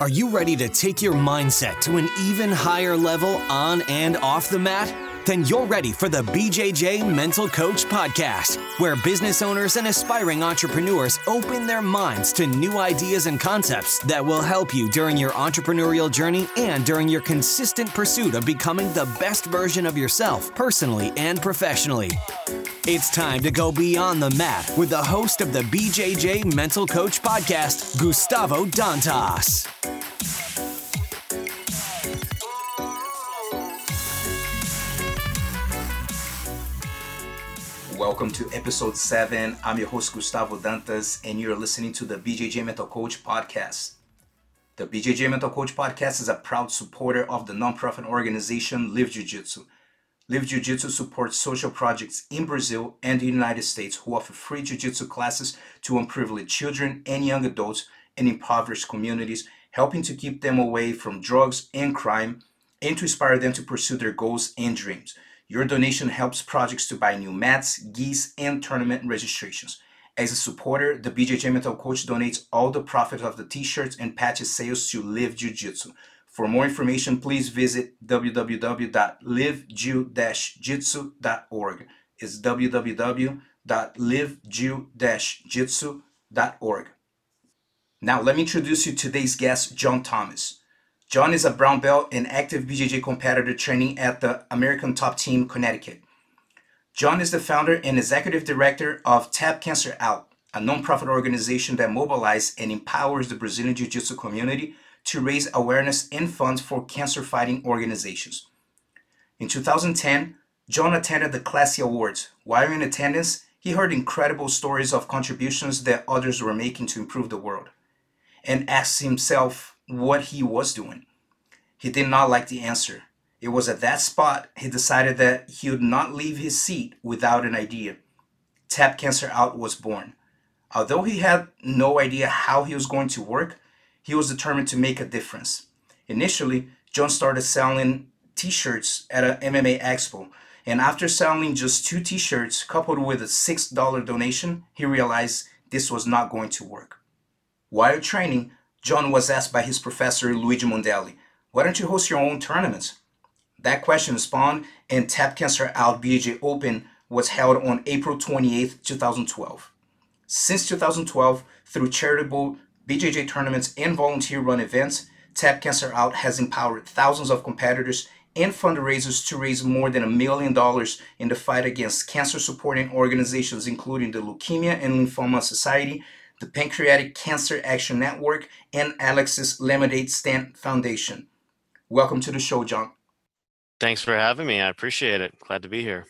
Are you ready to take your mindset to an even higher level on and off the mat? Then you're ready for the BJJ Mental Coach Podcast, where business owners and aspiring entrepreneurs open their minds to new ideas and concepts that will help you during your entrepreneurial journey and during your consistent pursuit of becoming the best version of yourself, personally and professionally. It's time to go beyond the mat with the host of the BJJ Mental Coach Podcast, Gustavo Dantas. Welcome to episode 7. I'm your host, Gustavo Dantas, and you're listening to the BJJ Mental Coach Podcast. The BJJ Mental Coach Podcast is a proud supporter of the nonprofit organization Live Jiu Jitsu. Live Jiu Jitsu supports social projects in Brazil and the United States who offer free jiu jitsu classes to unprivileged children and young adults in impoverished communities, helping to keep them away from drugs and crime and to inspire them to pursue their goals and dreams. Your donation helps projects to buy new mats, gis, and tournament registrations. As a supporter, the BJJ Mental Coach donates all the profit of the t-shirts and patches sales to Live Jiu Jitsu. For more information, please visit www.livejiu-jitsu.org. It's www.livejiu-jitsu.org. Now, let me introduce you to today's guest, Jon Thomas. Jon is a brown belt and active BJJ competitor training at the American Top Team Connecticut. Jon is the founder and executive director of Tap Cancer Out, a nonprofit organization that mobilizes and empowers the Brazilian Jiu Jitsu community to raise awareness and funds for cancer fighting organizations. In 2010, Jon attended the Classy Awards. While in attendance, he heard incredible stories of contributions that others were making to improve the world and asked himself what he was doing. He did not like the answer. It was at that spot he decided that he would not leave his seat without an idea. Tap Cancer Out was born. Although he had no idea how he was going to work, he was determined to make a difference. Initially, Jon started selling t shirts at an MMA expo, and after selling just two t shirts coupled with a $6 donation, he realized this was not going to work. While training, Jon was asked by his professor Luigi Mondelli, Why don't you host your own tournaments? That question spawned, and Tap Cancer Out BJJ Open was held on April 28, 2012. Since 2012, through charitable BJJ tournaments and volunteer run events, Tap Cancer Out has empowered thousands of competitors and fundraisers to raise more than a million dollars in the fight against cancer supporting organizations including the Leukemia and Lymphoma Society, the Pancreatic Cancer Action Network, and Alex's Lemonade Stand Foundation. Welcome to the show, Jon. Thanks for having me. I appreciate it. Glad to be here.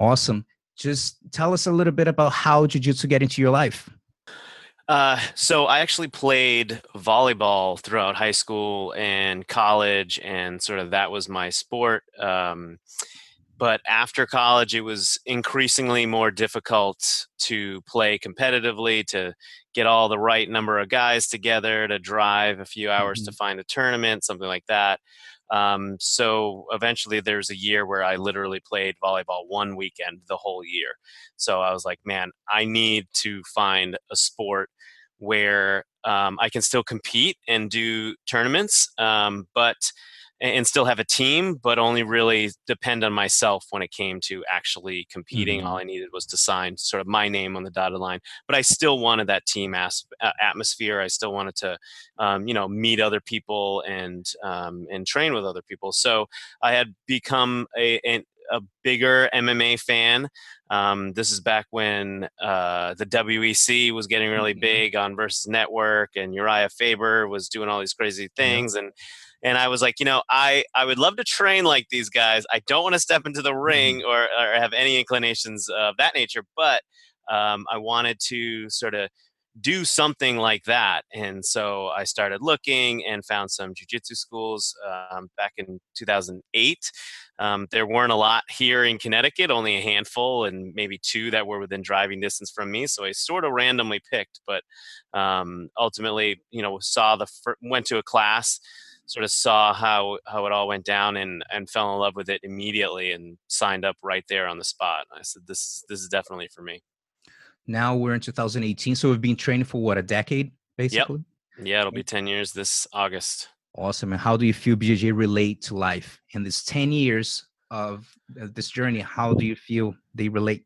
Awesome. Just tell us a little bit about how jiu-jitsu get into your life. Uh, so I actually played volleyball throughout high school and college, and sort of that was my sport. Um, but after college, it was increasingly more difficult to play competitively, to get all the right number of guys together, to drive a few hours mm-hmm. to find a tournament, something like that. Um, so eventually, there's a year where I literally played volleyball one weekend the whole year. So I was like, man, I need to find a sport where um, I can still compete and do tournaments, um, but and still have a team, but only really depend on myself when it came to actually competing. Mm-hmm. All I needed was to sign sort of my name on the dotted line, but I still wanted that team as- atmosphere. I still wanted to, um, you know, meet other people and um, and train with other people. So I had become a, a, a bigger MMA fan. Um, this is back when uh, the WEC was getting really mm-hmm. big on Versus Network, and Urijah Faber was doing all these crazy things, and and I was like, you know, I I would love to train like these guys. I don't want to step into the ring mm-hmm. or, or have any inclinations of that nature, but um, I wanted to sort of do something like that. And so I started looking and found some jujitsu schools um, back in 2008. Um, there weren't a lot here in Connecticut, only a handful, and maybe two that were within driving distance from me. So I sort of randomly picked, but um, ultimately, you know, saw the went to a class sort of saw how how it all went down and and fell in love with it immediately and signed up right there on the spot. I said, "This is this is definitely for me." Now we're in 2018, so we've been training for what a decade, basically. Yep. Yeah, it'll be 10 years this August. Awesome. And how do you feel BJJ relate to life in this 10 years of this journey? How do you feel they relate?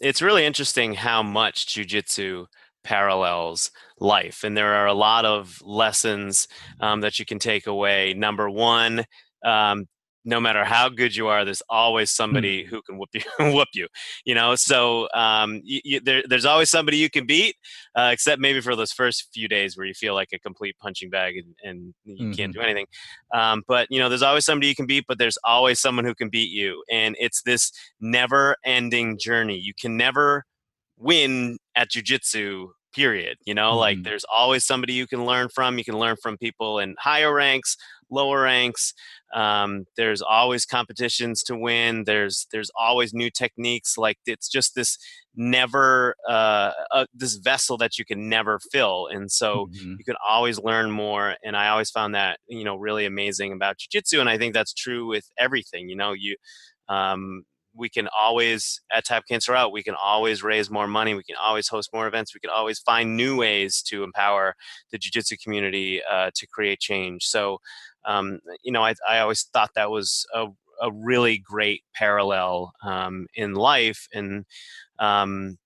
It's really interesting how much jujitsu parallels life. And there are a lot of lessons um, that you can take away. Number one, um, no matter how good you are, there's always hmm. somebody who can whoop you, whoop you. You know, so um, you, you, there, there's always somebody you can beat, uh, except maybe for those first few days where you feel like a complete punching bag and, and you mm-hmm. can't do anything. Um, but you know, there's always somebody you can beat, but there's always someone who can beat you, and it's this never-ending journey. You can never win at jujitsu period you know mm-hmm. like there's always somebody you can learn from you can learn from people in higher ranks lower ranks. Um, there's always competitions to win. There's there's always new techniques. Like it's just this never uh, uh, this vessel that you can never fill, and so mm-hmm. you can always learn more. And I always found that you know really amazing about jujitsu, and I think that's true with everything. You know, you um, we can always at tap cancer out we can always raise more money we can always host more events we can always find new ways to empower the jiu-jitsu community uh, to create change so um, you know I, I always thought that was a, a really great parallel um, in life and um,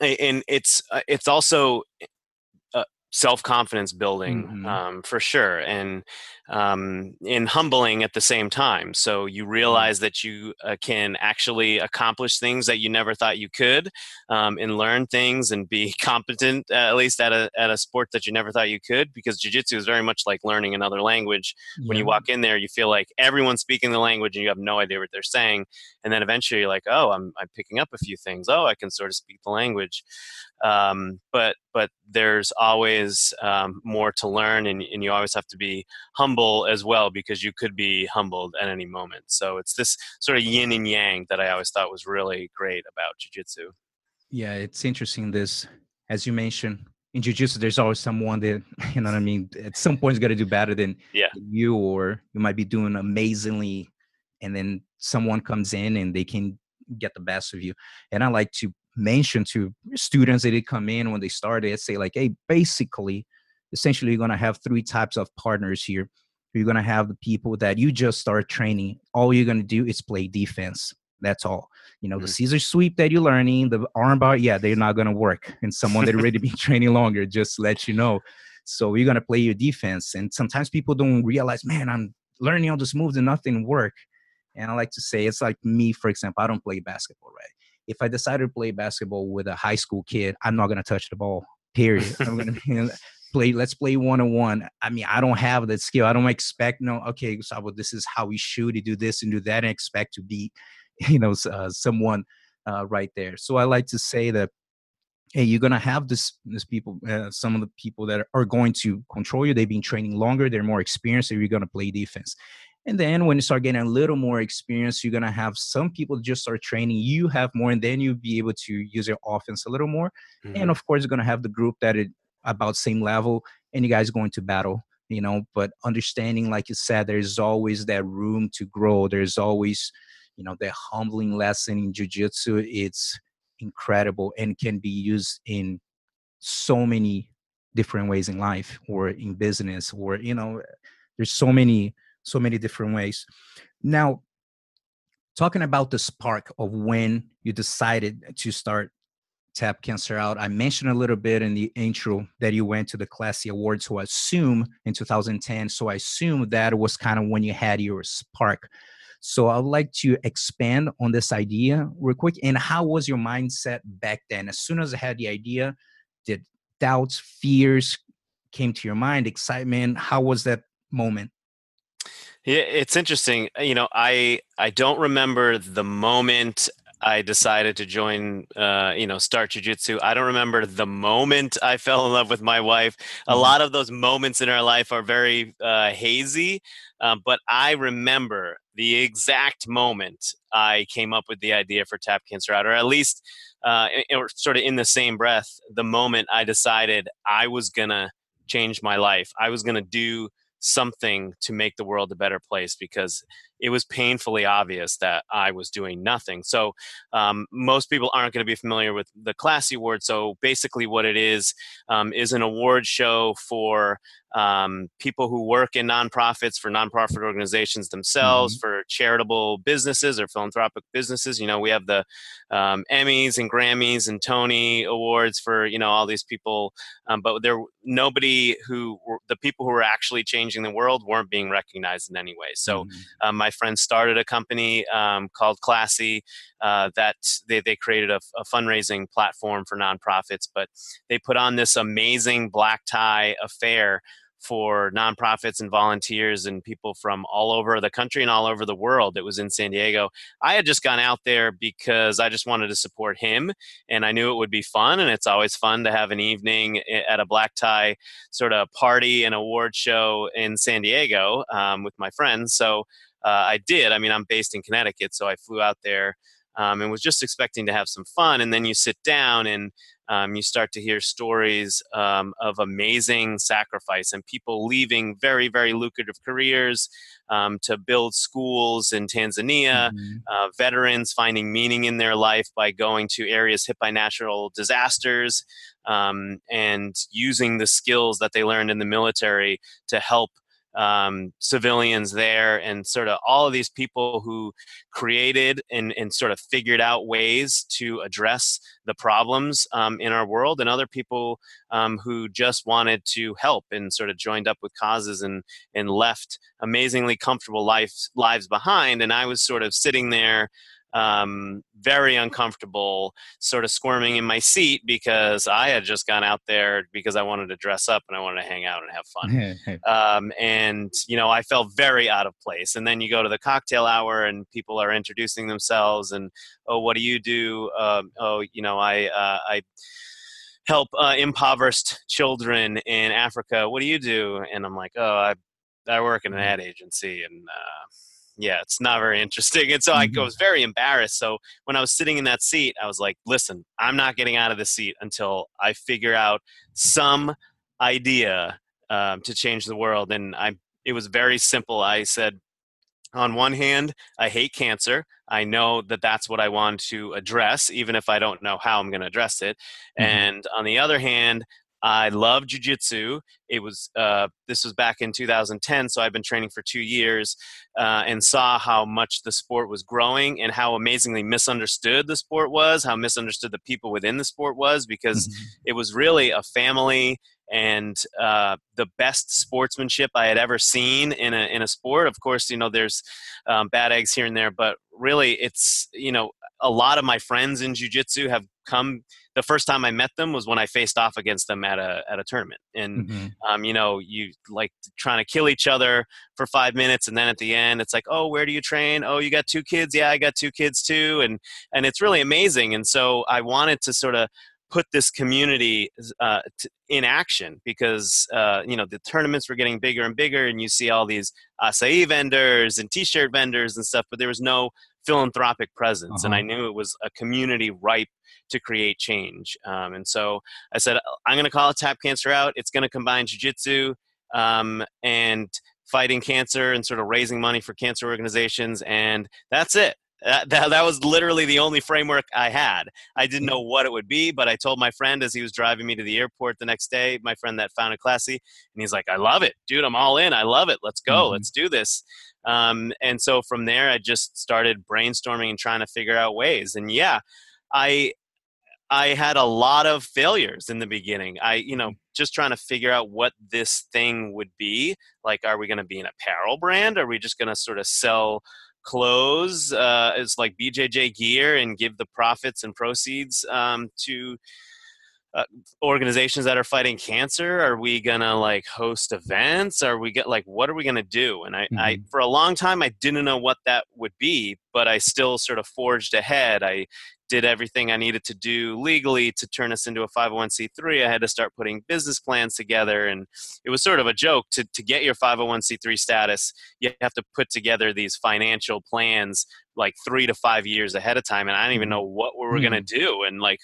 and it's uh, it's also self confidence building mm-hmm. um, for sure, and um, and humbling at the same time. So you mm-hmm. realize that you uh, can actually accomplish things that you never thought you could, um, and learn things and be competent uh, at least at a at a sport that you never thought you could. Because jujitsu is very much like learning another language. Yeah. When you walk in there, you feel like everyone's speaking the language and you have no idea what they're saying, and then eventually you're like, oh, I'm I'm picking up a few things. Oh, I can sort of speak the language. Um, but but there's always um, more to learn, and, and you always have to be humble as well because you could be humbled at any moment. So it's this sort of yin and yang that I always thought was really great about jujitsu. Yeah, it's interesting. This, as you mentioned, in jiu-jitsu there's always someone that you know what i mean at some point is going to do better than yeah. you or you might be doing amazingly and then someone comes in and they can get the best of you and i like to mention to students that they come in when they start it say like hey basically essentially you're going to have three types of partners here you're going to have the people that you just start training all you're going to do is play defense that's all you know mm-hmm. the scissor sweep that you're learning the armbar yeah they're not going to work and someone that already been training longer just let you know so you're going to play your defense and sometimes people don't realize man i'm learning all these moves and nothing work and i like to say it's like me for example i don't play basketball right if I decide to play basketball with a high school kid, I'm not gonna touch the ball. Period. I'm gonna play. Let's play one on one. I mean, I don't have that skill. I don't expect no. Okay, so this is how we shoot. You do this and do that, and expect to beat, you know, uh, someone uh, right there. So I like to say that hey you're gonna have this this people uh, some of the people that are going to control you they've been training longer they're more experienced so you're gonna play defense and then when you start getting a little more experience, you're gonna have some people just start training. You have more, and then you'll be able to use your offense a little more. Mm-hmm. And of course, you're gonna have the group that is about same level, and you guys going to battle. You know, but understanding, like you said, there's always that room to grow. There's always, you know, the humbling lesson in jujitsu. It's incredible and can be used in so many different ways in life or in business or you know eh, there's so many so many different ways. Now, talking about the spark of when you decided to start Tap Cancer Out, I mentioned a little bit in the intro that you went to the Classy Awards, so I assume in 2010. So I assume that was kind of when you had your spark. So I'd like to expand on this idea real quick. And how was your mindset back then? As soon as I had the idea, did doubts, fears came to your mind, excitement? How was that moment? Yeah, it's interesting. You know, I I don't remember the moment I decided to join, uh, you know, start jujitsu. I don't remember the moment I fell in love with my wife. A mm-hmm. lot of those moments in our life are very uh, hazy, um, but I remember the exact moment I came up with the idea for Tap Cancer Out, or at least, uh, or sort of in the same breath, the moment I decided I was gonna change my life. I was gonna do something to make the world a better place because it was painfully obvious that I was doing nothing. So um, most people aren't going to be familiar with the Classy Award. So basically, what it is um, is an award show for um, people who work in nonprofits, for nonprofit organizations themselves, mm-hmm. for charitable businesses or philanthropic businesses. You know, we have the um, Emmys and Grammys and Tony Awards for you know all these people, um, but there nobody who the people who were actually changing the world weren't being recognized in any way. So mm-hmm. Um, my friend started a company um, called Classy uh, that they, they created a, a fundraising platform for nonprofits, but they put on this amazing black tie affair for nonprofits and volunteers and people from all over the country and all over the world. It was in San Diego. I had just gone out there because I just wanted to support him and I knew it would be fun. And it's always fun to have an evening at a black tie sort of party and award show in San Diego um, with my friends. So I did. I mean, I'm based in Connecticut, so I flew out there. Um, and was just expecting to have some fun. And then you sit down and um, you start to hear stories um, of amazing sacrifice and people leaving very, very lucrative careers um, to build schools in Tanzania, mm-hmm. uh, veterans finding meaning in their life by going to areas hit by natural disasters um, and using the skills that they learned in the military to help um, civilians there and sort of all of these people who created and, and sort of figured out ways to address the problems um, in our world and other people um, who just wanted to help and sort of joined up with causes and, and left amazingly comfortable lives, lives behind and i was sort of sitting there um, very uncomfortable, sort of squirming in my seat because I had just gone out there because I wanted to dress up and I wanted to hang out and have fun. um, and, you know, I felt very out of place. And then you go to the cocktail hour and people are introducing themselves and, oh, what do you do? Um, oh, you know, I, uh, I, help uh, impoverished children in Africa. What do you do? And I'm like, oh, I, I work in an mm-hmm. ad agency and uh, yeah, it's not very interesting. And so mm-hmm. I was very embarrassed. So when I was sitting in that seat, I was like, listen, I'm not getting out of the seat until I figure out some idea um, to change the world. And I, it was very simple. I said, on one hand, I hate cancer. I know that that's what I want to address, even if I don't know how I'm going to address it. Mm-hmm. And on the other hand, I love jujitsu. It was uh, this was back in 2010, so I've been training for two years, uh, and saw how much the sport was growing and how amazingly misunderstood the sport was, how misunderstood the people within the sport was, because mm-hmm. it was really a family and uh, the best sportsmanship I had ever seen in a in a sport. Of course, you know there's um, bad eggs here and there, but really, it's you know a lot of my friends in jujitsu have come the first time I met them was when I faced off against them at a at a tournament, and mm-hmm. um, you know, you like trying to kill each other for five minutes, and then at the end, it's like, oh, where do you train? Oh, you got two kids? Yeah, I got two kids too, and and it's really amazing. And so I wanted to sort of put this community uh, t- in action because uh, you know the tournaments were getting bigger and bigger, and you see all these acai vendors and T-shirt vendors and stuff, but there was no philanthropic presence, uh-huh. and I knew it was a community ripe to create change. Um, and so I said, I'm going to call it Tap Cancer Out. It's going to combine jujitsu um, and fighting cancer and sort of raising money for cancer organizations, and that's it. That, that, that, was literally the only framework I had. I didn't know what it would be, but I told my friend as he was driving me to the airport the next day, my friend that found founded Classy, and he's like, I love it. Dude, I'm all in. I love it. Let's go. Mm-hmm. Let's do this. Um, and so from there, I just started brainstorming and trying to figure out ways. And yeah, I I had a lot of failures in the beginning. I, you know, just trying to figure out what this thing would be. Like, are we going to be an apparel brand? Are we just going to sort of sell clothes uh, as like BJJ gear and give the profits and proceeds um, to uh, organizations that are fighting cancer? Are we gonna like host events? Are we get like what are we gonna do? And I, mm-hmm. I for a long time I didn't know what that would be, but I still sort of forged ahead. I did everything I needed to do legally to turn us into a 501c3. I had to start putting business plans together. And it was sort of a joke to, to get your 501c3 status, you have to put together these financial plans like three to five years ahead of time. And I didn't even mm-hmm. know what we were mm-hmm. going to do. And like,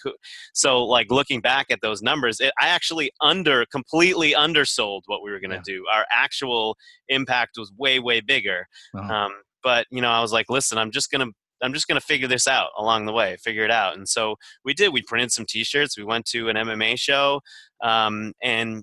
so like looking back at those numbers, it, I actually under completely undersold what we were going to yeah. do. Our actual impact was way, way bigger. Uh-huh. Um, but you know, I was like, listen, I'm just gonna I'm just going to figure this out along the way, figure it out. And so we did. We printed some T-shirts. We went to an MMA show, um, and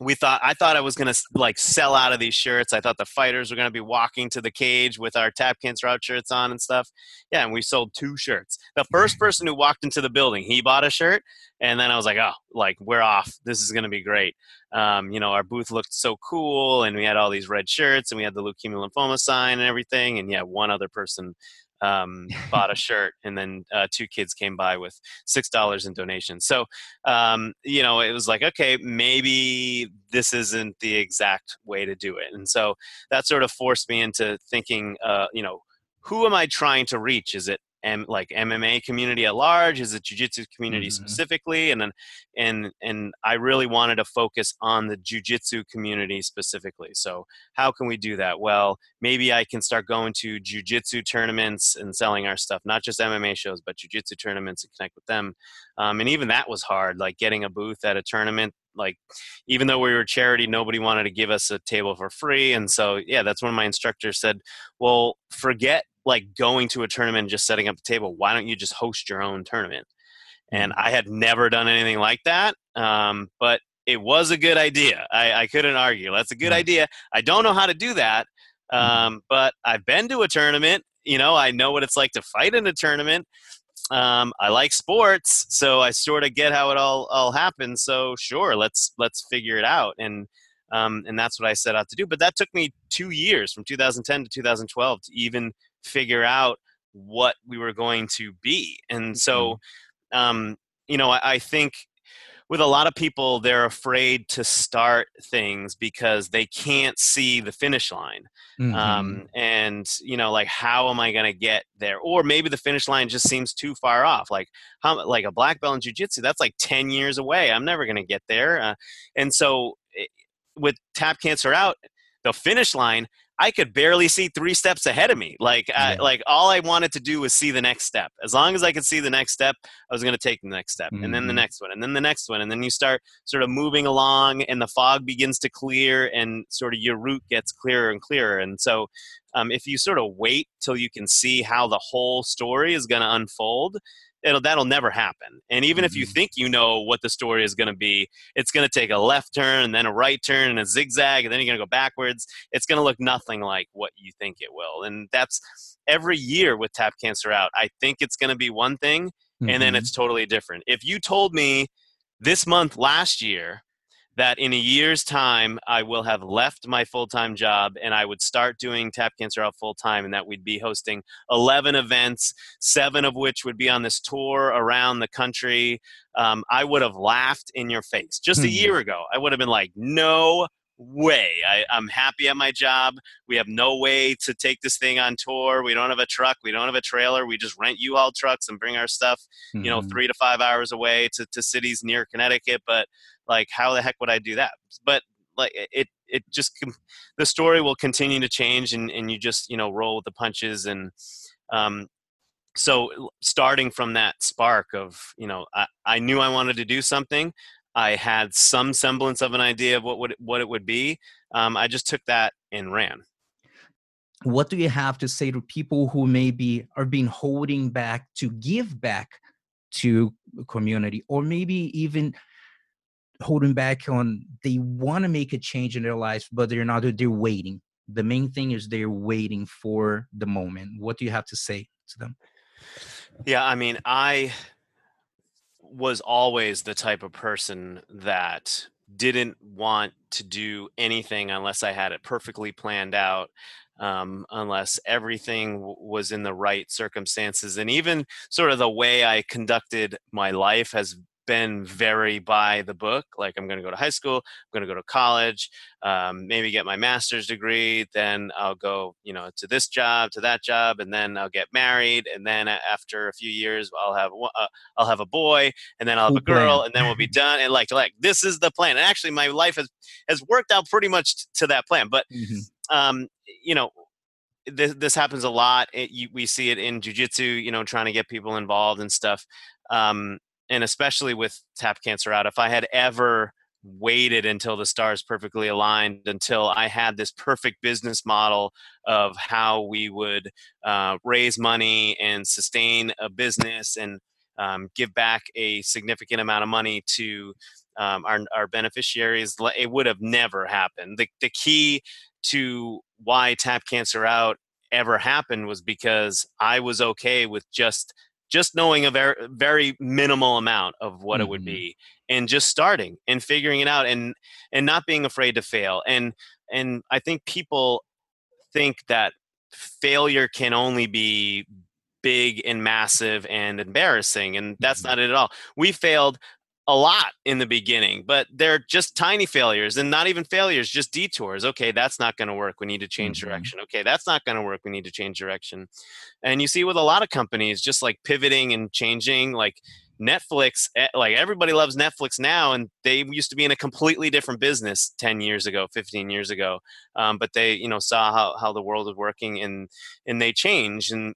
we thought I thought I was gonna like sell out of these shirts. I thought the fighters were gonna be walking to the cage with our tap cancer shirts on and stuff. Yeah, and we sold two shirts. The first person who walked into the building, he bought a shirt, and then I was like, oh, like we're off. This is gonna be great. Um, you know, our booth looked so cool, and we had all these red shirts, and we had the leukemia lymphoma sign and everything. And yeah, one other person um, bought a shirt, and then uh, two kids came by with six dollars in donations. So um, you know, it was like, okay, maybe this isn't the exact way to do it, and so that sort of forced me into thinking, uh, you know, who am I trying to reach? Is it M- like MMA community at large? Is it jiu-jitsu community mm-hmm. specifically? And then, and and I really wanted to focus on the jiu-jitsu community specifically. So how can we do that? Well, maybe I can start going to jiu-jitsu tournaments and selling our stuff, not just MMA shows, but jiu-jitsu tournaments and connect with them. Um, and even that was hard, like getting a booth at a tournament like even though we were charity nobody wanted to give us a table for free and so yeah that's when my instructor said well forget like going to a tournament and just setting up a table. Why don't you just host your own tournament? And mm. I had never done anything like that, um, but it was a good idea. I, I couldn't argue. That's a good mm. idea. I don't know how to do that, mm. um, but I've been to a tournament. You know, I know what it's like to fight in a tournament. Um, I like sports, so I sort of get how it all all happens. So sure, let's let's figure it out. And um, and that's what I set out to do. But that took me two years, from 2010 to 2012, to even figure out what we were going to be. And so, mm-hmm. um, you know, I, I think with a lot of people, they're afraid to start things because they can't see the finish line. Mm-hmm. Um, and, you know, like, how am I going to get there? Or maybe the finish line just seems too far off. Like, how, like a black belt in jujitsu, that's like 10 years away. I'm never going to get there. Uh, and so, eh, with Tap Cancer Out, the finish line I could barely see three steps ahead of me. Like, yeah. I, like all I wanted to do was see the next step. As long as I could see the next step, I was going to take the next step, mm-hmm. and then the mm-hmm. next one, and then the next one, and then you start sort of moving along, and the fog begins to clear, and sort of your route gets clearer and clearer. And so, um, if you sort of wait till you can see how the whole story is going to unfold, it'll that'll never happen. And even mm-hmm. if you mm-hmm. think you know what the story is going to be, it's going to take a left turn and then a right turn and a zigzag, and then you're going to go backwards. It's going to look nothing like what you think it will. And that's every year with Tap Cancer Out. I think it's going to be one thing, mm-hmm. and then mm-hmm. it's totally different. If you told me this month last year that in a year's time I will have left my full time job and I would start doing Tap Cancer Out full time, and that we'd be hosting 11 events, seven of which would be on this tour around the country. Um, I would have laughed in your face just a hmm. year ago. I would have been like, no way. I, am happy at my job. We have no way to take this thing on tour. We don't have a truck. We don't have a trailer. We just rent U-Haul trucks and bring our stuff, mm-hmm. you know, hmm. three to five hours away to, to cities near Connecticut. But like how the heck would i do that but like it it just the story will continue to change and, and you just you know roll with the punches and um so starting from that spark of you know I, I knew i wanted to do something i had some semblance of an idea of what would what it would be um, i just took that and ran. What do you have to say to people who maybe are being holding back to give back to community or maybe even holding back on they want to make a change in their lives but they're not they're waiting. The main thing is they're waiting for the moment. What do you have to say to them? Yeah i mean i was always the type of person that didn't want to do anything unless i had it perfectly planned out um, unless everything w- was in the right circumstances. And even sort of the way i conducted my life has been very by the book. Like I'm going to go to high school, I'm going to go to college, um, maybe get my master's degree. Then I'll go, you know, to this job, to that job, and then I'll get married. And then after a few years, I'll have uh, I'll have a boy, and then I'll have a girl, and then we'll be done. And like like this is the plan. And actually, my life has has worked out pretty much t- to that plan. But mm-hmm. um, you know. This, this happens a lot. It, you, we see it in jujitsu, you know, trying to get people involved and stuff. Um, and especially with tap cancer out if i had ever waited until the stars perfectly aligned until I had this perfect business model of how we would uh, raise money and sustain a business and um, give back a significant amount of money to um, our, our beneficiaries. It would have never happened. The, the key to why Tap Cancer Out ever happened was because I was okay with just just knowing a very very minimal amount of what mm-hmm. it would mm-hmm. be and just starting and figuring it out and and not being afraid to fail and and i think people think that failure can only be big and massive and embarrassing and that's mm-hmm. not it at all we failed a lot in the beginning, but they're just tiny failures and not even failures, just detours. Okay, that's not going to work. We need to change mm-hmm. direction. Okay, that's not going to work. We need to change direction. And you see with a lot of companies, just like pivoting and changing, like Netflix, eh, like everybody loves Netflix now, and they used to be in a completely different business 10 years ago, 15 years ago. Um, but they, you know, saw how, how the world was working and, and they changed. And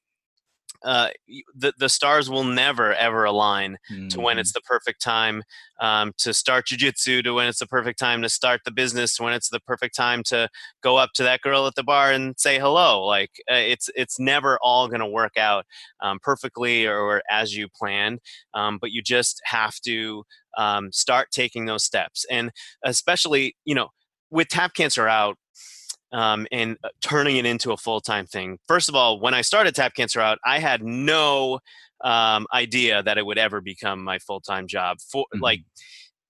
uh, the the stars will never ever align mm. to when mm-hmm. it's the perfect time um, to start jujitsu, to when it's the perfect time to start the business, to when it's the perfect time to go up to that girl at the bar and say hello. Like uh, it's it's never all going to work out um, perfectly or, or, as you planned, um, but you just have to um, start taking those steps, and especially you know with tap cancer out um, and uh, turning it into a full time thing. First of all, when I started Tap Cancer Out, I had no um, idea that it would ever become my full time job. For mm-hmm. like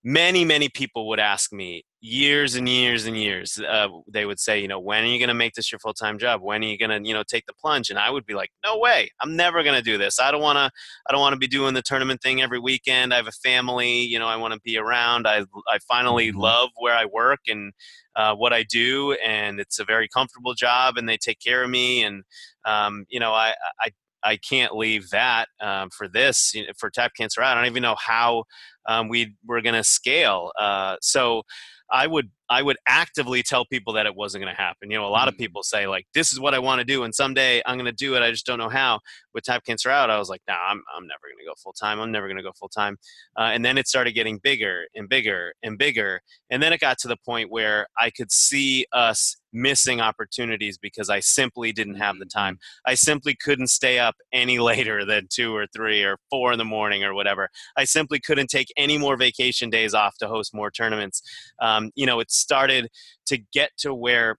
many many people would ask me years and years and years uh, they would say you know when are you going to make this your full-time job when are you going to you know take the plunge and i would be like no way i'm never going to do this i don't want to i don't want to be doing the tournament thing every weekend i have a family you know i want to be around i i finally mm-hmm. love where i work and uh, what i do and it's a very comfortable job and they take care of me and um, you know i i I can't leave that um, for this you know, for tap cancer. I don't even know how um, we were going to scale. Uh, so I would I would actively tell people that it wasn't going to happen. You know, a lot of mm-hmm. people say like, "This is what I want to do, and someday I'm going to do it. I just don't know how." With Tap Cancer Out, I was like, "Nah, I'm I'm never going to go full time. I'm never going to go full time." Uh, and then it started getting bigger and bigger and bigger, and then it got to the point where I could see us missing opportunities because I simply didn't have the time. Mm-hmm. I simply couldn't stay up any later than two or three or four in the morning or whatever. I simply couldn't take any more vacation days off to host more tournaments. Um, you know, it started to get to where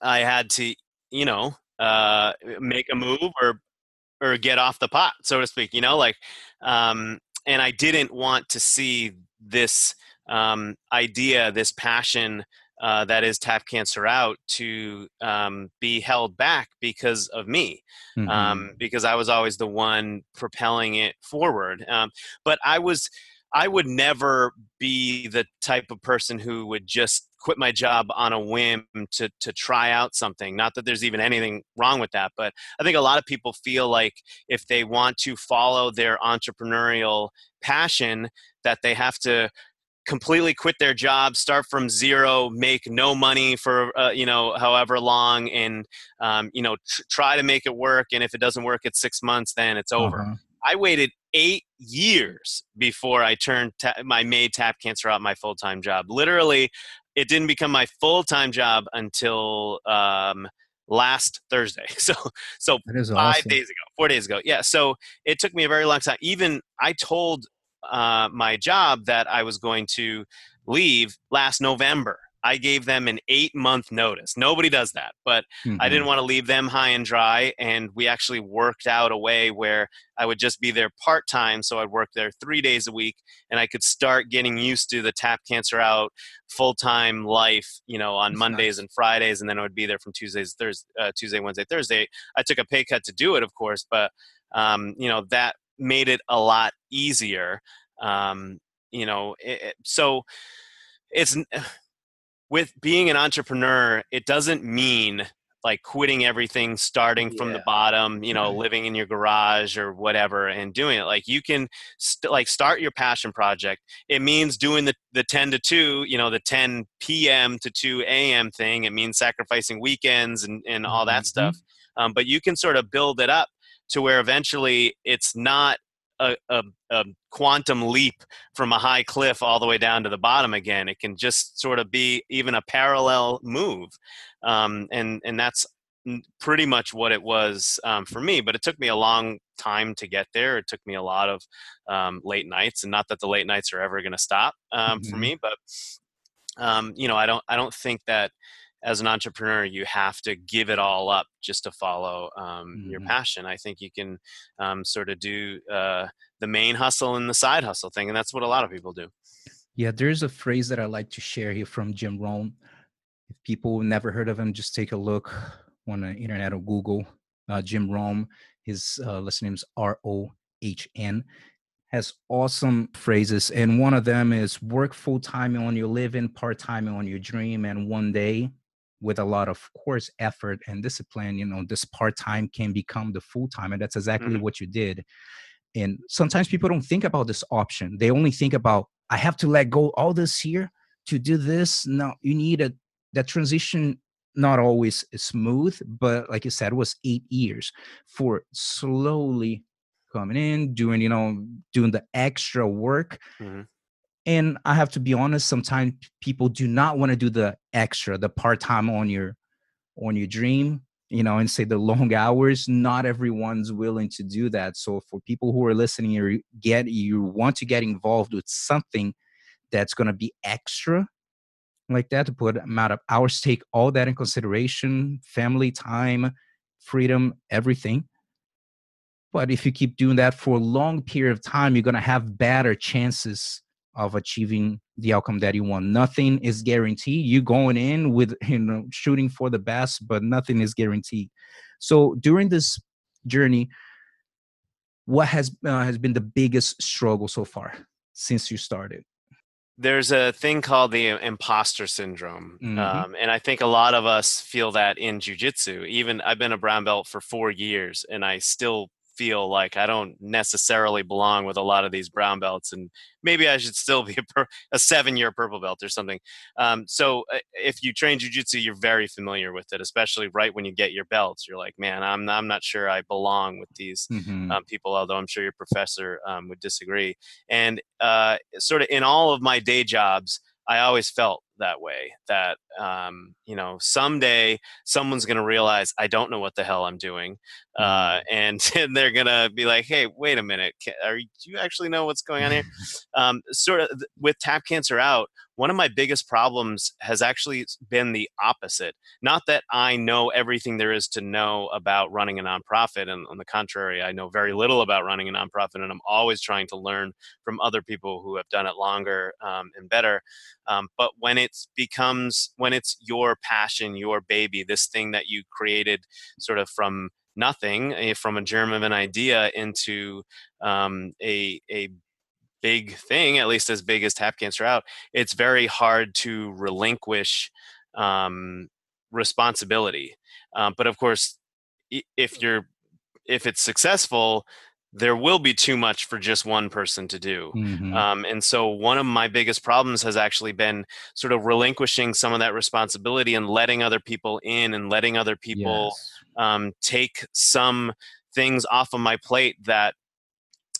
I had to, you know, uh, make a move or or get off the pot, so to speak. You know, like, um, and I didn't want to see this um, idea, this passion uh, that is tap cancer out to um, be held back because of me mm-hmm. um, because i was always the one propelling it forward um, but i was I would never be the type of person who would just quit my job on a whim to to try out something. Not that there's even anything wrong with that, but I think a lot of people feel like if they want to follow their entrepreneurial passion that they have to completely quit their job, start from zero, make no money for uh, you know however long, and um, you know tr- try to make it work. And if it doesn't work at six months, then it's over. Uh-huh. I waited eight years before I turned ta- my made tap cancer out my full time job. Literally, it didn't become my full time job until um, last Thursday. So so five awesome. days ago, four days ago. Yeah. So it took me a very long time. Even I told uh, my job that I was going to leave last November. I gave them an eight month notice. Nobody does that, but mm-hmm. I didn't mm-hmm. want to leave them high and dry. And we actually worked out a way where I would just be there part time. So I'd work there three days a week and I could start getting used to the tap cancer out full time life, you know, on That's Mondays nice. and Fridays. And then I would be there from Tuesdays, Thursday, uh, Tuesday, Wednesday, Thursday. I took a pay cut to do it, of course, but, um, you know, that made it a lot easier. Um, you know, it, so it's with being an entrepreneur, it doesn't mean like quitting everything, starting from the bottom, you know, living in your garage or whatever and doing it. Like you can st- like start your passion project. It means doing the, the 10 to 2, you know, the 10 p.m. to 2 a.m. thing. It means sacrificing weekends and, and all that mm-hmm. stuff. Um, but you can sort of build it up to where eventually it's not a, a, a, quantum leap from a high cliff all the way down to the bottom again. It can just sort of be even a parallel move, um, and and that's pretty much what it was um, for me. But it took me a long time to get there. It took me a lot of um, late nights, and not that the late nights are ever going to stop um, mm-hmm. for me, but um, you know, I don't I don't think that as an entrepreneur you have to give it all up just to follow um, mm-hmm. your passion. I think you can um, sort of do uh, the main hustle and the side hustle thing and that's what a lot of people do. Yeah there's a phrase that i like to share here from jim rohn. If people never heard of him just take a look on the internet or google uh, jim rohn. His uh, last name is r-o-h-n has awesome phrases and one of them is work full-time on your living part-time on your dream and one day with a lot of course effort and discipline you know this part-time can become the full-time and that's exactly mm-hmm. what you did. And sometimes people don't think about this option. They only think about i have to let go all this here to do this. No you need a that transition not always smooth but like you said was eight years for slowly coming in doing you know doing the extra work mm-hmm and i have to be honest sometimes people do not want to do the extra the part-time on your on your dream you know and say the long hours. Not everyone's willing to do that. So for people who are listening you get you want to get involved with something that's going to be extra like that to put amount of hours take all that in consideration family time freedom everything. But if you keep doing that for a long period of time you're going to have better chances of achieving the outcome that you want. Nothing is guaranteed. You going in with you know shooting for the best, but nothing is guaranteed. So during this journey, what has uh, has been the biggest struggle so far since you started? There's a thing called the imposter syndrome, mm-hmm. um, and I think a lot of us feel that in jujitsu. Even I've been a brown belt for four years, and I still feel like I don't necessarily belong with a lot of these brown belts, and maybe I should still be a, per, a seven-year purple belt or something. Um, so uh, if you train jujitsu, you're very familiar with it, especially right when you get your belts. You're like, man, I'm I'm not sure I belong with these mm-hmm. um, people, although I'm sure your professor um, would disagree. And uh, sort of in all of my day jobs, I always felt that way that um, you know someday someone's going to realize i don't know what the hell i'm doing uh, and, and they're to be like hey wait a minute are do you actually know what's going on here? Um, sort of with tap cancer out one of my biggest problems has actually been the opposite. Not that i know everything there is to know about running a nonprofit and on the contrary i know very little about running a nonprofit and i'm always trying to learn from other people who have done it longer um, and better um, but when it becomes when it's your passion your baby this thing that you created sort of from nothing eh, from a germ of an idea into um, a, a big thing at least as big as tap cancer out it's very hard to relinquish um, responsibility um, but of course if you're if it's successful there will be too much for just one person to do. Mm-hmm. Um, and so, one of my biggest problems has actually been sort of relinquishing some of that responsibility and letting other people in and letting other people yes. Um, take some things off of my plate that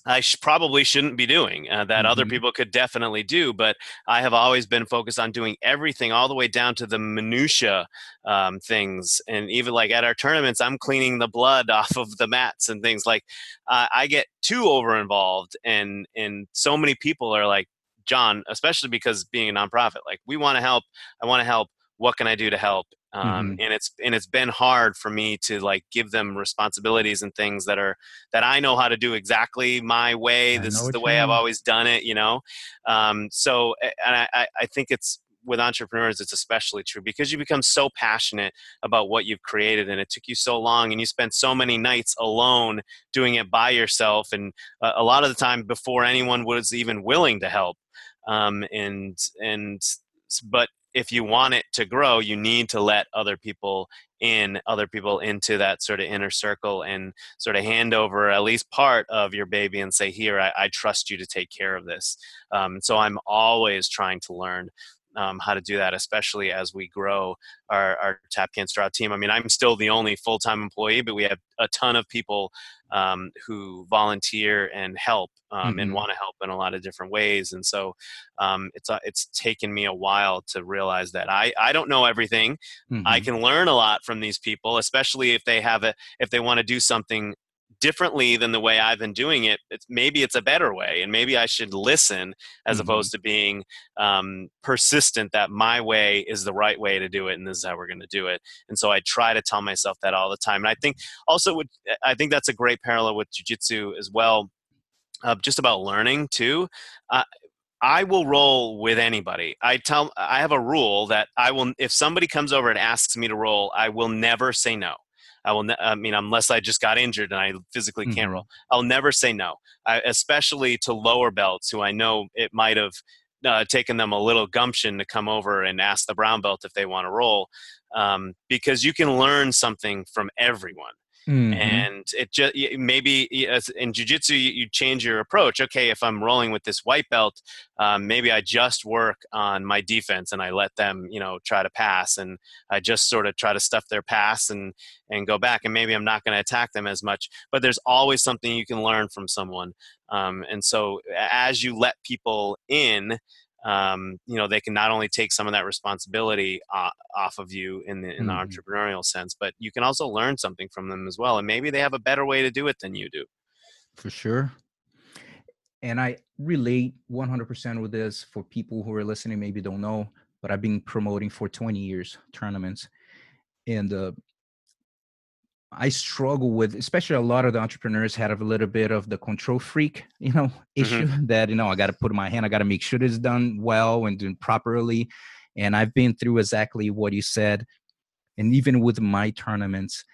I sh- probably shouldn't be doing uh, that mm-hmm. other people could definitely do. But I have always been focused on doing everything all the way down to the minutia um, things. And even like at our tournaments, I'm cleaning the blood off of the mats and things like uh, I get too over involved. And, and so many people are like, Jon, especially because being a nonprofit, like we want to help. I want to help. What can I do to help? um, mm-hmm. and it's and it's been hard for me to like give them responsibilities and things that are that I know how to do exactly my way. I this is the way mean. I've always done it, you know. Um, so and I, I think it's with entrepreneurs it's especially true because you become so passionate about what you've created and it took you so long and you spent so many nights alone doing it by yourself and a lot of the time before anyone was even willing to help um, and and but if you want it to grow, you need to let other people in, other people into that sort of inner circle and sort of hand over at least part of your baby and say, Here, I, I trust you to take care of this. Um, so I'm always trying to learn. um, how to do that, especially as we grow our, our Tap Cancer Out team. I mean, I'm still the only full time employee, but we have a ton of people um, who volunteer and help um, mm-hmm. and want to help in a lot of different ways. And so um, it's uh, it's taken me a while to realize that I, I don't know everything. Mm-hmm. I can learn a lot from these people, especially if they have a if they want to do something differently than the way I've been doing it, it's, maybe it's a better way, and maybe I should listen as mm-hmm. opposed to being um, persistent that my way is the right way to do it, and this is how we're going to do it. And so I try to tell myself that all the time. And I think also, would, I think that's a great parallel with jujitsu as well, uh, just about learning too. Uh, I will roll with anybody. I tell I have a rule that I will if somebody comes over and asks me to roll, I will never say no. I will. Ne- I mean, unless I just got injured and I physically can't mm-hmm. roll, I'll never say no. I, especially to lower belts who I know it might have uh, taken them a little gumption to come over and ask the brown belt if they want to roll, um, because you can learn something from everyone. Mm-hmm. And it just maybe in jujitsu you, you change your approach. Okay, if I'm rolling with this white belt, um, maybe I just work on my defense and I let them, you know, try to pass, and I just sort of try to stuff their pass and and go back. And maybe I'm not going to attack them as much. But there's always something you can learn from someone. Um, and so as you let people in, um, you know they can not only take some of that responsibility uh, off of you in the in the mm-hmm. entrepreneurial sense but you can also learn something from them as well and maybe they have a better way to do it than you do for sure and i relate 100% with this for people who are listening maybe don't know but i've been promoting for 20 years tournaments and uh, I struggle with, especially a lot of the entrepreneurs have a little bit of the control freak, you know, issue mm-hmm. that, you know, I got to put in my hand, I got to make sure it's done well and done properly. And I've been through exactly what you said. And even with my tournaments,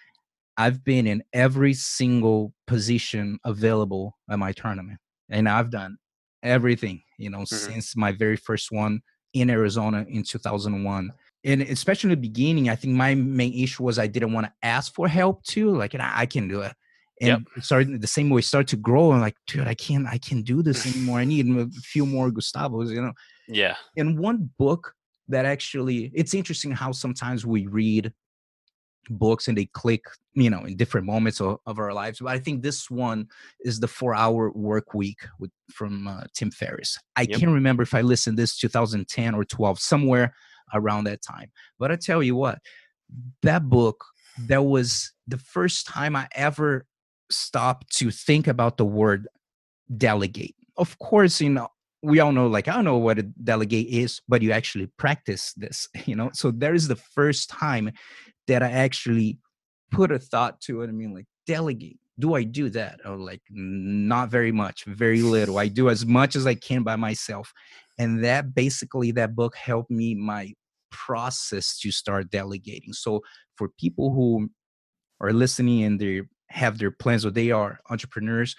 I've been in every single position available at my tournament. And I've done everything, you know, mm-hmm. since my very first one in Arizona in 2001 and especially in the beginning, I think my main issue was I didn't want to ask for help too. Like, I can do it. And yep. started the same way, start to grow. And like, dude, I can't, I can't do this anymore. I need a few more Gustavos, you know? Yeah. In one book that actually, it's interesting how sometimes we read books and they click, you know, in different moments of, of our lives. But I think this one is the four hour work week with, from uh, Tim Ferriss. I yep. can't remember if I listened this 2010 or 12, somewhere around that time. But I tell you what, that book, that was the first time I ever stopped to think about the word delegate. Of course, you know, we all know, like, I don't know what a delegate is, but you actually practice this, you know? So there is the first time that I actually put a thought to it. I mean, like, delegate. Do I do that? Or like, not very much, very little. I do as much as I can by myself and that basically that book helped me my process to start delegating. So for people who are listening and they have their plans or they are entrepreneurs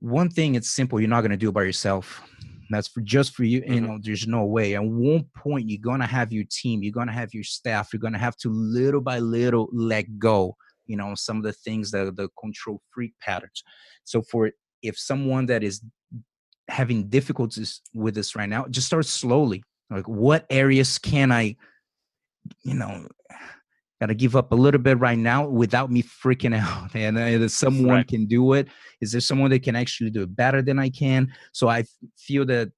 one thing it's simple you're not going to do it by yourself. That's for just for you mm-hmm. you know there's no way. At one point you're going to have your team you're going to have your staff you're going to have to little by little let go you know some of the things that the control freak patterns. So for if someone that is having difficulties with this right now, just start slowly. Like, what areas can I, you know, gotta give up a little bit right now without me freaking out? And uh, someone right. can do it. Is there someone that can actually do it better than I can? So I feel that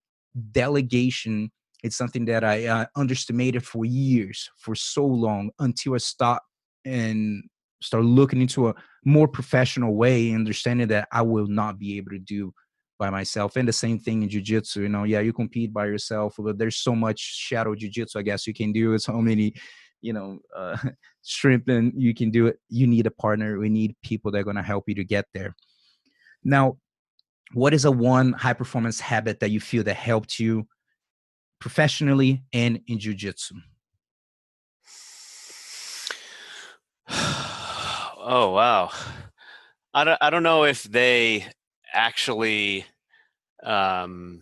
delegation it's something that I uh, underestimated for years, for so long, until I stopped and start looking into a more professional way, understanding that I will not be able to do by myself. And the same thing in jujitsu, you know, yeah, you compete by yourself, but there's so much shadow jujitsu, I guess you can do. It so many, you know, uh, shrimp and you can do it. You need a partner. We need people that are going to help you to get there. Now, what is a one high performance habit that you feel that helped you professionally and in jujitsu? oh wow I don't, I don't know if they actually um,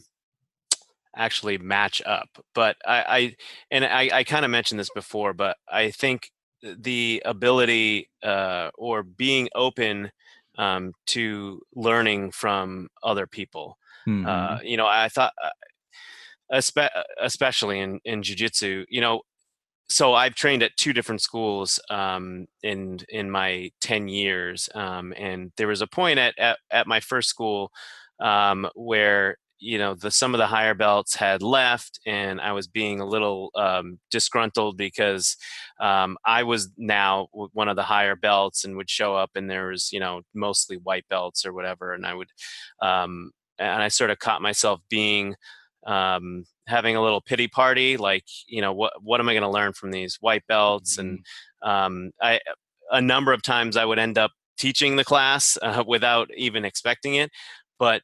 actually match up. But I, I and I, I kind of mentioned this before, but I think the ability uh, or being open um, to learning from other people. Uh, mm-hmm. Uh, you know, I thought uh, especially in in jujitsu. You know, so I've trained at two different schools um, in in my ten years, um, and there was a point at at, at my first school um, where you know the some of the higher belts had left and i was being a little um, disgruntled because um, i was now one of the higher belts and would show up and there was you know mostly white belts or whatever and i would um, and i sort of caught myself being um, having a little pity party like you know what what am i going to learn from these white belts mm-hmm. and um, i a number of times i would end up teaching the class uh, without even expecting it but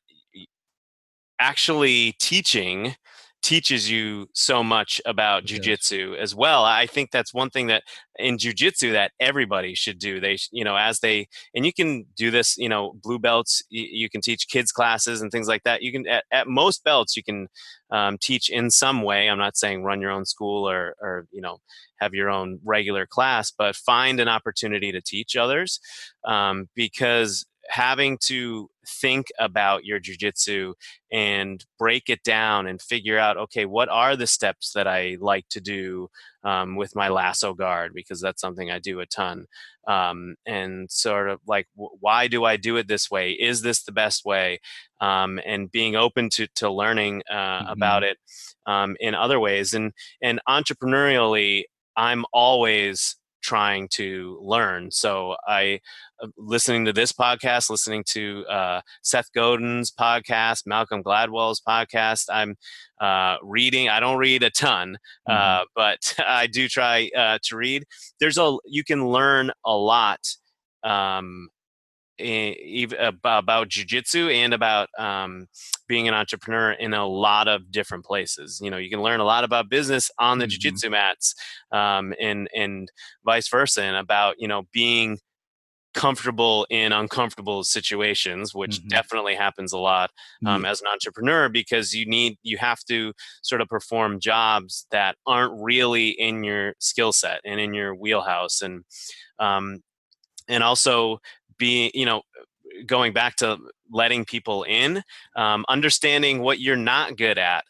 actually teaching teaches you so much about jujitsu as well. I think that's one thing that in jujitsu that everybody should do. They, you know, as they, and you can do this, you know, blue belts, you, you can teach kids classes and things like that. You can, at, at most belts, you can um, teach in some way. I'm not saying run your own school or, or, you know, have your own regular class, but find an opportunity to teach others um, because having to think about your jujitsu and break it down and figure out okay what are the steps that i like to do um, with my lasso guard? because that's something i do a ton um, and sort of like why do i do it this way? Is this the best way? um, and being open to, to learning uh, mm-hmm. about it um, in other ways and and entrepreneurially i'm always trying to learn. So I uh, listening to this podcast, listening to uh, Seth Godin's podcast, Malcolm Gladwell's podcast. I'm uh, reading. I don't read a ton, uh, mm-hmm. but I do try uh, to read. There's a you can learn a lot um, about jujitsu and about um, being an entrepreneur in a lot of different places. You know, you can learn a lot about business on the mm-hmm. jujitsu mats, um, and and vice versa, and about you know being comfortable in uncomfortable situations which mm-hmm. definitely happens a lot um, mm-hmm. as an entrepreneur because you need you have to sort of perform jobs that aren't really in your skill set and in your wheelhouse and um, and also being you know going back to letting people in um, understanding what you're not good at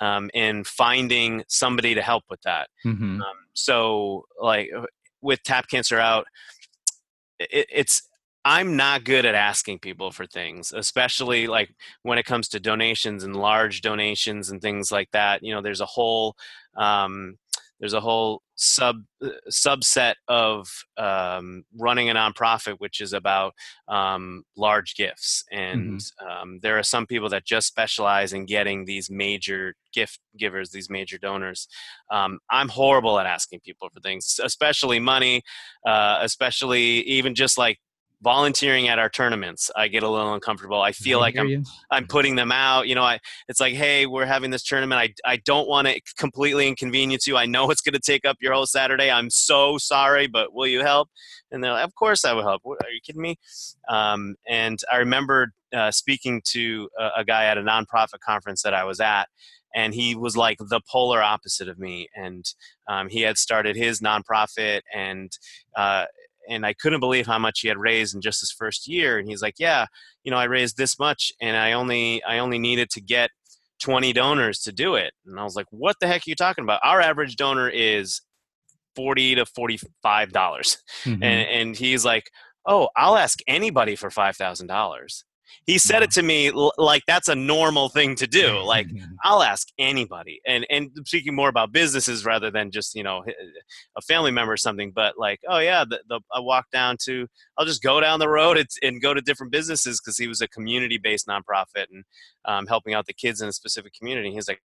um, and finding somebody to help with that mm-hmm. um, so like uh, with tap cancer out it, it's i'm not good at asking people for things especially like when it comes to donations and large donations and things like that you know there's a whole um, there's a whole sub uh, subset of um, running a nonprofit which is about um, large gifts and mm-hmm. um, there are some people that just specialize in getting these major gift givers these major donors um, i'm horrible at asking people for things especially money uh, especially even just like volunteering at our tournaments i get a little uncomfortable. I feel I like i'm you. i'm putting them out you know i it's like hey we're having this tournament i, I don't want to completely inconvenience you i know it's going to take up your whole saturday i'm so sorry but will you help? And they're like of course i will help are you kidding me? Um, and i remember uh, speaking to a, a guy at a nonprofit conference that i was at and he was like the polar opposite of me and um, he had started his nonprofit and uh, and I couldn't believe how much he had raised in just his first year. And he's like, "Yeah, you know, I raised this much, and I only I only needed to get 20 donors to do it." And I was like, "What the heck are you talking about? Our average donor is 40 to 45 dollars," mm-hmm. and, and he's like, "Oh, I'll ask anybody for five thousand dollars." He said it to me like that's a normal thing to do. Like i'll ask anybody and and speaking more about businesses rather than just you know a family member or something but like oh yeah the, the i walk down to i'll just go down the road and, and go to different businesses because he was a community based nonprofit and um, helping out the kids in a specific community he's like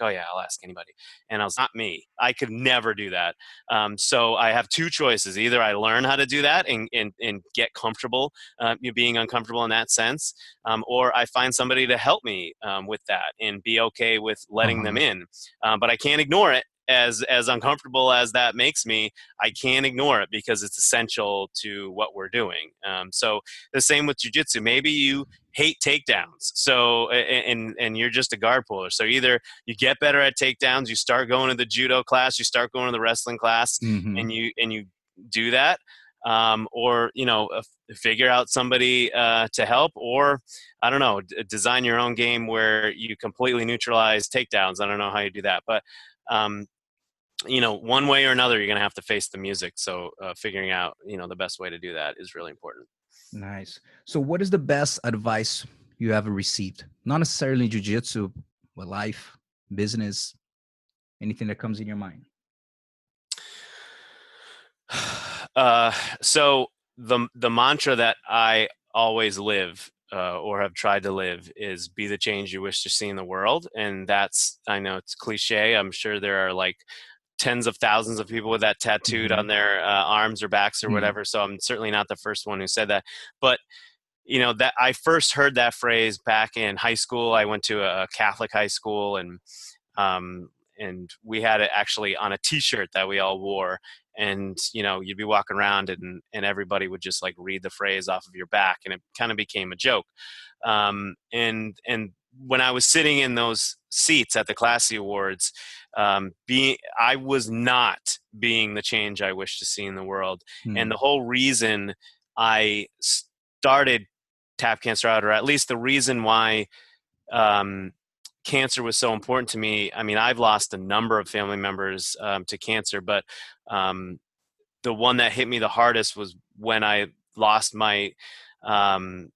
oh yeah i'll ask anybody. And i was not me. I could never do that. Um, so i have two choices. Either i learn how to do that and, and, and get comfortable uh, being uncomfortable in that sense um, or i find somebody to help me um, with that and be okay with letting uh-huh. them in um, but i can't ignore it as as uncomfortable as that makes me i can't ignore it because it's essential to what we're doing um, so the same with jiu-jitsu maybe you hate takedowns so and and you're just a guard puller so either you get better at takedowns you start going to the judo class you start going to the wrestling class mm-hmm. and you and you do that um, or you know uh, figure out somebody uh, to help or i don't know d- design your own game where you completely neutralize takedowns i don't know how you do that but um, you know one way or another you're going to have to face the music so uh, figuring out you know the best way to do that is really important. Nice. So what is the best advice you ever received? Not necessarily jiu-jitsu but life business anything that comes in your mind. Uh, so the the mantra that I always live uh, or have tried to live is be the change you wish to see in the world, and that's I know it's cliche. I'm sure there are like tens of thousands of people with that tattooed mm-hmm. on their uh, arms or backs or mm-hmm. whatever. So I'm certainly not the first one who said that, but you know that I first heard that phrase back in high school. I went to a Catholic high school and um, and we had it actually on a T-shirt that we all wore, and you know you'd be walking around and and everybody would just like read the phrase off of your back and it kind of became a joke um, and and when i was sitting in those seats at the classy awards um, being i was not being the change i wish to see in the world mm. and the whole reason i started tap cancer out or at least the reason why um, cancer was so important to me. I mean, I've lost a number of family members um, to cancer, but um, the one that hit me the hardest was when I lost my um,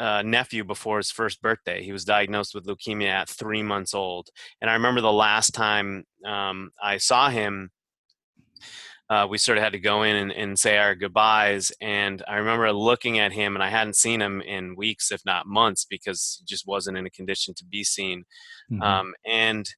uh, nephew before his first birthday. He was diagnosed with leukemia at three months old, and I remember the last time um, I saw him uh, we sort of had to go in and, and, say our goodbyes. And I remember looking at him, and I hadn't seen him in weeks, if not months, because he just wasn't in a condition to be seen. Mm-hmm. Um, and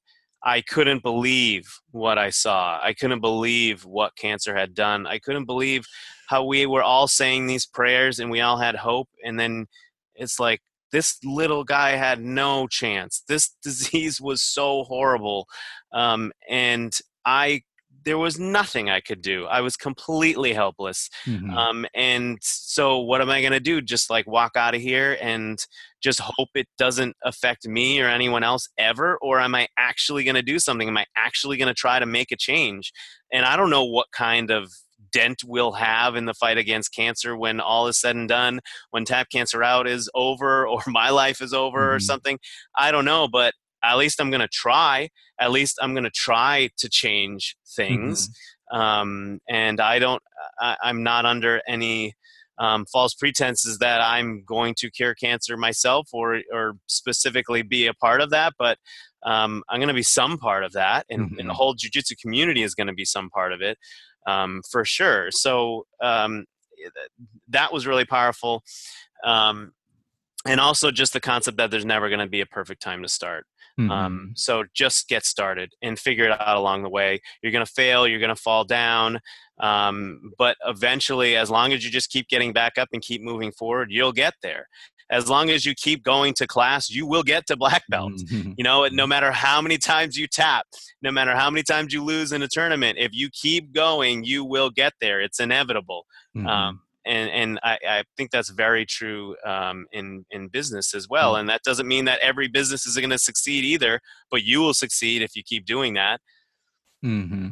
I couldn't believe what I saw. I couldn't believe what cancer had done. I couldn't believe how we were all saying these prayers and we all had hope. And then it's like, this little guy had no chance. This disease was so horrible. Um, and I there was nothing I could do. I was completely helpless. Mm-hmm. Um, and so, what am I going to do? Just like walk out of here and just hope it doesn't affect me or anyone else ever? Or am I actually going to do something? Am I actually going to try to make a change? And I don't know what kind of dent we'll have in the fight against cancer when all is said and done, when Tap Cancer Out is over or my life is over mm-hmm. or something. I don't know, but at least I'm going to try. At least I'm going to try to change things. Mm-hmm. Um, and I don't, I, am not under any um, false pretenses that I'm going to cure cancer myself or, or specifically be a part of that. But um, I'm going to be some part of that. And, mm-hmm. and the whole jujitsu community is going to be some part of it um, for sure. So um, that was really powerful. Um, and also just the concept that there's never going to be a perfect time to start um, mm-hmm. Um, so just get started and figure it out along the way. You're going to fail, you're going to fall down, um, but eventually, as long as you just keep getting back up and keep moving forward, you'll get there. As long as you keep going to class, you will get to black belt. Mm-hmm. You know, no matter how many times you tap, no matter how many times you lose in a tournament, if you keep going, you will get there. It's inevitable. Mm-hmm. Um, and and I, I, think that's very true um, in in business as well. Mm-hmm. And that doesn't mean that every business is going to succeed either, but you will succeed if you keep doing that. Mm-hmm.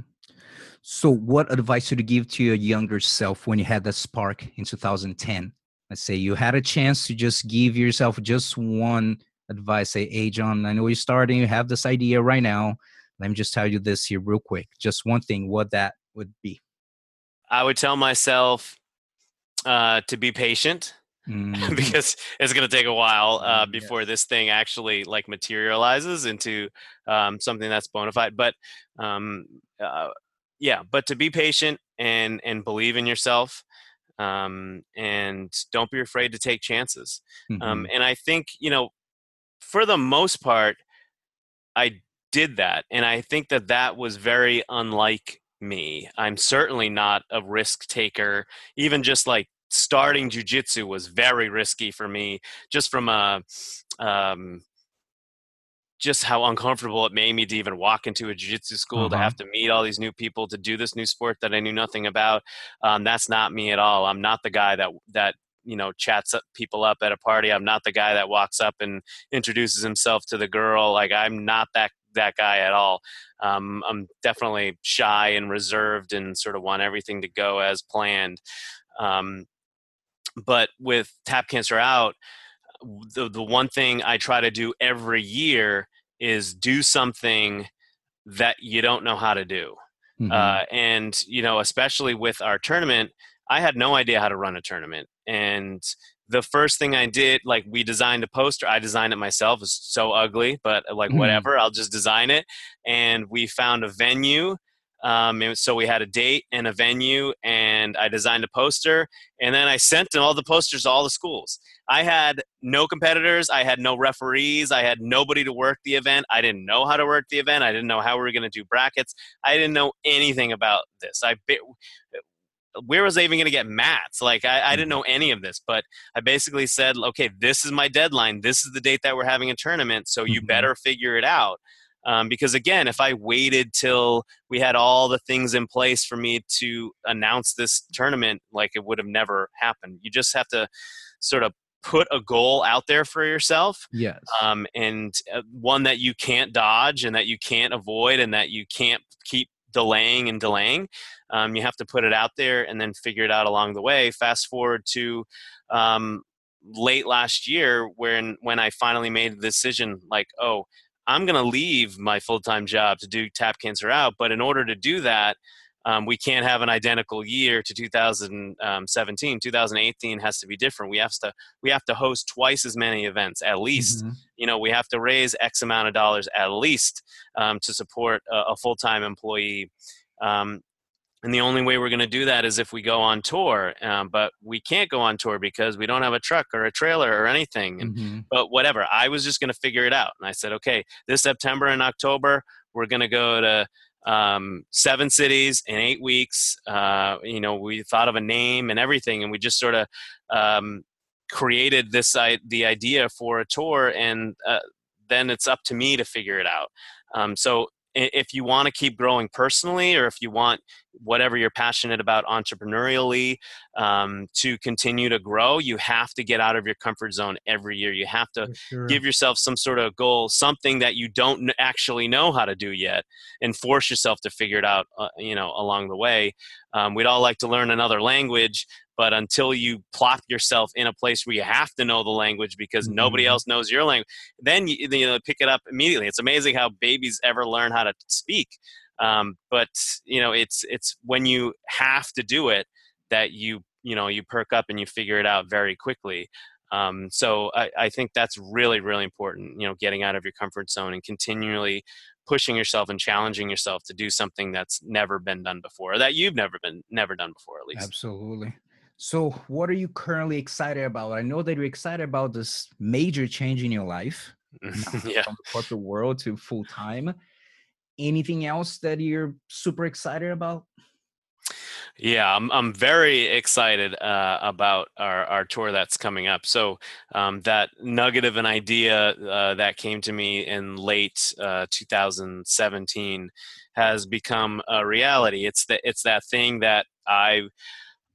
So, what advice would you give to your younger self when you had that spark in 2010? Let's say you had a chance to just give yourself just one advice. Say, "Hey, Jon, I know you're starting. You have this idea right now. Let me just tell you this here real quick. Just one thing. What that would be." I would tell myself uh, to be patient mm. because it's going to take a while uh, mm, before yes. this thing actually like materializes into um, something that's bona fide. But um, uh, yeah, but to be patient and and believe in yourself. Um, and don't be afraid to take chances. Um, mm-hmm. and I think you know, for the most part, I did that, and I think that that was very unlike me. I'm certainly not a risk taker. Even just like starting jujitsu was very risky for me, just from a um, just how uncomfortable it made me to even walk into a jiu-jitsu school to have uh-huh. to meet all these new people to do this new sport that i knew nothing about um, that's not me at all i'm not the guy that that you know chats up people up at a party i'm not the guy that walks up and introduces himself to the girl like i'm not that that guy at all. Um, I'm definitely shy and reserved and sort of want everything to go as planned. Um, but with Tap Cancer Out, the the one thing I try to do every year is do something that you don't know how to do. Mhm. Uh, and you know, especially with our tournament, I had no idea how to run a tournament. And the first thing I did, like we designed a poster. I designed it myself. It's so ugly, but like Mhm. whatever, I'll just design it. And we found a venue. Um, so we had a date and a venue, and I designed a poster, and then I sent all the posters to all the schools. I had no competitors. I had no referees. I had nobody to work the event. I didn't know how to work the event. I didn't know how we were going to do brackets. I didn't know anything about this. I where was I even going to get mats? Like I, I didn't know any of this, but I basically said, okay, this is my deadline. This is the date that we're having a tournament. So you Mhm. better figure it out. Um, because again, if I waited till we had all the things in place for me to announce this tournament, like it would have never happened. You just have to sort of put a goal out there for yourself Yes. um, and uh, one that you can't dodge and that you can't avoid and that you can't keep delaying and delaying. Um, you have to put it out there and then figure it out along the way. Fast forward to um, late last year when when I finally made the decision, like, oh, I'm going to leave my full time job to do Tap Cancer Out, but in order to do that. Um, we can't have an identical year to 2017. 2018 has to be different. We have to we have to host twice as many events at least Mhm. you know we have to raise x amount of dollars at least um, to support a, a full-time employee um, and the only way we're going to do that is if we go on tour um, but we can't go on tour because we don't have a truck or a trailer or anything and, Mhm. but whatever i was just going to figure it out and i said okay this september and october we're going to go to um, seven cities in eight weeks uh, you know we thought of a name and everything and we just sort of um, created this I, the idea for a tour and uh, then it's up to me to figure it out. Um, so if you want to keep growing personally or if you want whatever you're passionate about entrepreneurially um, to continue to grow you have to get out of your comfort zone every year you have to sure. give yourself some sort of goal something that you don't actually know how to do yet and force yourself to figure it out uh, you know along the way um, we'd all like to learn another language but until you plop yourself in a place where you have to know the language because nobody Mhm. else knows your language then you, you know pick it up immediately it's amazing how babies ever learn how to speak um, but you know it's it's when you have to do it that you you know you perk up and you figure it out very quickly um, so I, I think that's really really important you know getting out of your comfort zone and continually pushing yourself and challenging yourself to do something that's never been done before or that you've never been never done before at least Absolutely. So, what are you currently excited about? I know that you're excited about this major change in your life yeah from the corporate world to full time. Anything else that you're super excited about? Yeah, I'm I'm very excited uh, about our, our tour that's coming up. So um, that nugget of an idea uh, that came to me in late uh, 2017 has become a reality. It's that it's that thing that I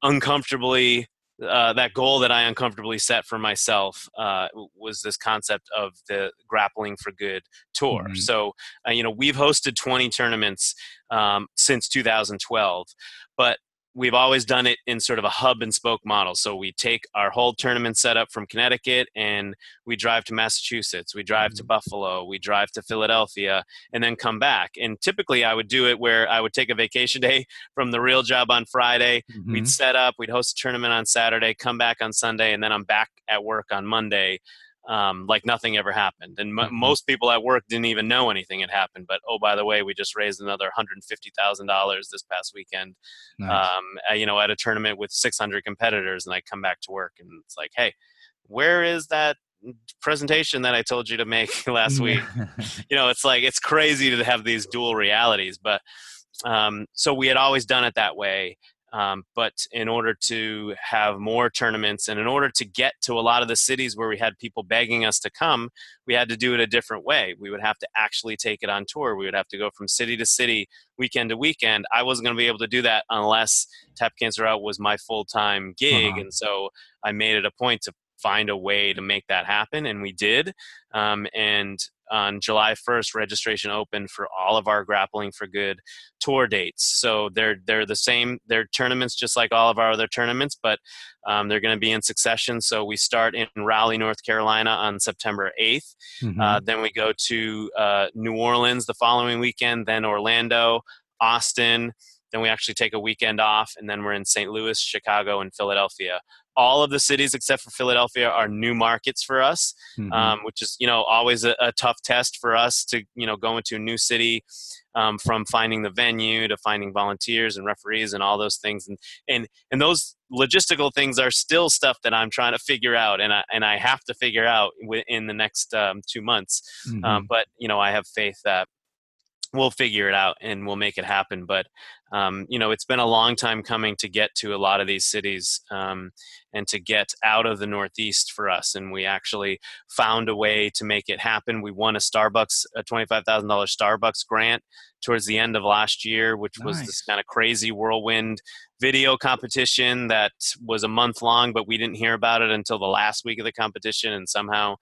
uncomfortably uh, that goal that I uncomfortably set for myself uh, was this concept of the grappling for good tour. Mhm. So uh, you know we've hosted 20 tournaments um, since 2012, but we've always done it in sort of a hub and spoke model. So we take our whole tournament setup from Connecticut and we drive to Massachusetts, we drive to Buffalo, we drive to Philadelphia, and then come back. And typically I would do it where I would take a vacation day from the real job on Friday. We'd Mhm. set up, we'd host a tournament on Saturday, come back on Sunday, and then I'm back at work on Monday. Um, like nothing ever happened, and m- Mhm. most people at work didn't even know anything had happened. But oh, by the way, we just raised another hundred fifty thousand dollars this past weekend Nice. um, you know, at a tournament with 600 competitors, and I come back to work, and it's like, hey, where is that presentation that I told you to make last week? You know, it's like it's crazy to have these dual realities, but um, so we had always done it that way. Um, but in order to have more tournaments and in order to get to a lot of the cities where we had people begging us to come, we had to do it a different way. We would have to actually take it on tour. We would have to go from city to city, weekend to weekend. I wasn't going to be able to do that unless Tap Cancer Out was my full time gig. Uh-huh. And so I made it a point to find a way to make that happen, and we did. Um, and on July 1st, registration opened for all of our Grappling for Good tour dates. So they're they're the same. They're tournaments just like all of our other tournaments, but um, they're going to be in succession. So we start in Raleigh, North Carolina on September 8th. Mm-hmm. Uh, then we go to uh, New Orleans the following weekend, then Orlando, Austin. Then we actually take a weekend off, and then we're in St. Louis, Chicago, and Philadelphia all of the cities except for Philadelphia are new markets for us, mm-hmm. um, which is you know always a, a, tough test for us to you know go into a new city, um, from finding the venue to finding volunteers and referees and all those things, and and and those logistical things are still stuff that I'm trying to figure out, and I and I have to figure out in the next um, two months. Um, mm-hmm. but you know I have faith that we'll figure it out and we'll make it happen. But um, you know, it's been a long time coming to get to a lot of these cities um, and to get out of the Northeast for us. And we actually found a way to make it happen. We won a Starbucks, a $25,000 Starbucks grant towards the end of last year, which nice. was this kind of crazy whirlwind video competition that was a month long, but we didn't hear about it until the last week of the competition. And somehow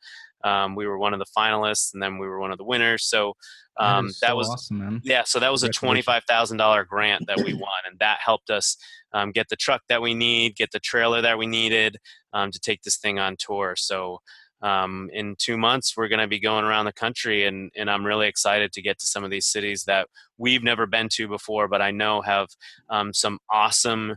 um, we were one of the finalists and then we were one of the winners. So um, that, that was awesome, yeah. So that was a twenty-five thousand dollar grant that we won, and that helped us um, get the truck that we need, get the trailer that we needed um, to take this thing on tour. So um, in two months, we're going to be going around the country, and and I'm really excited to get to some of these cities that we've never been to before, but I know have um, some awesome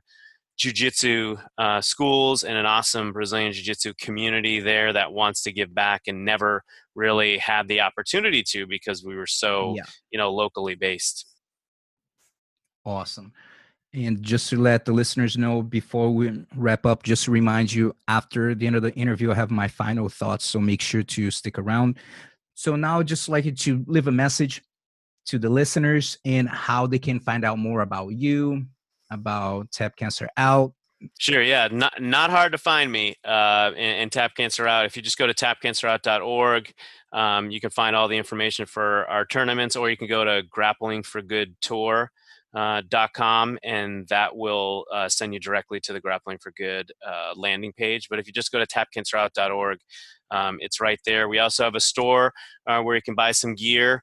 jiu-jitsu uh, schools and an awesome brazilian jiu-jitsu community there that wants to give back and never really had the opportunity to because we were so yeah. you know locally based. Awesome. And just to let the listeners know before we wrap up just to remind you after the end of the interview i have my final thoughts so make sure to stick around. So now just like to leave a message to the listeners and how they can find out more about you about Tap Cancer Out? Sure, yeah, not not hard to find me uh, and, and Tap Cancer Out. If you just go to tapcancerout.org, um, you can find all the information for our tournaments, or you can go to grapplingforgoodtour.com, Uh, and that will uh, send you directly to the Grappling for Good uh, landing page. But if you just go to tapcancerout.org, um, it's right there. We also have a store uh, where you can buy some gear.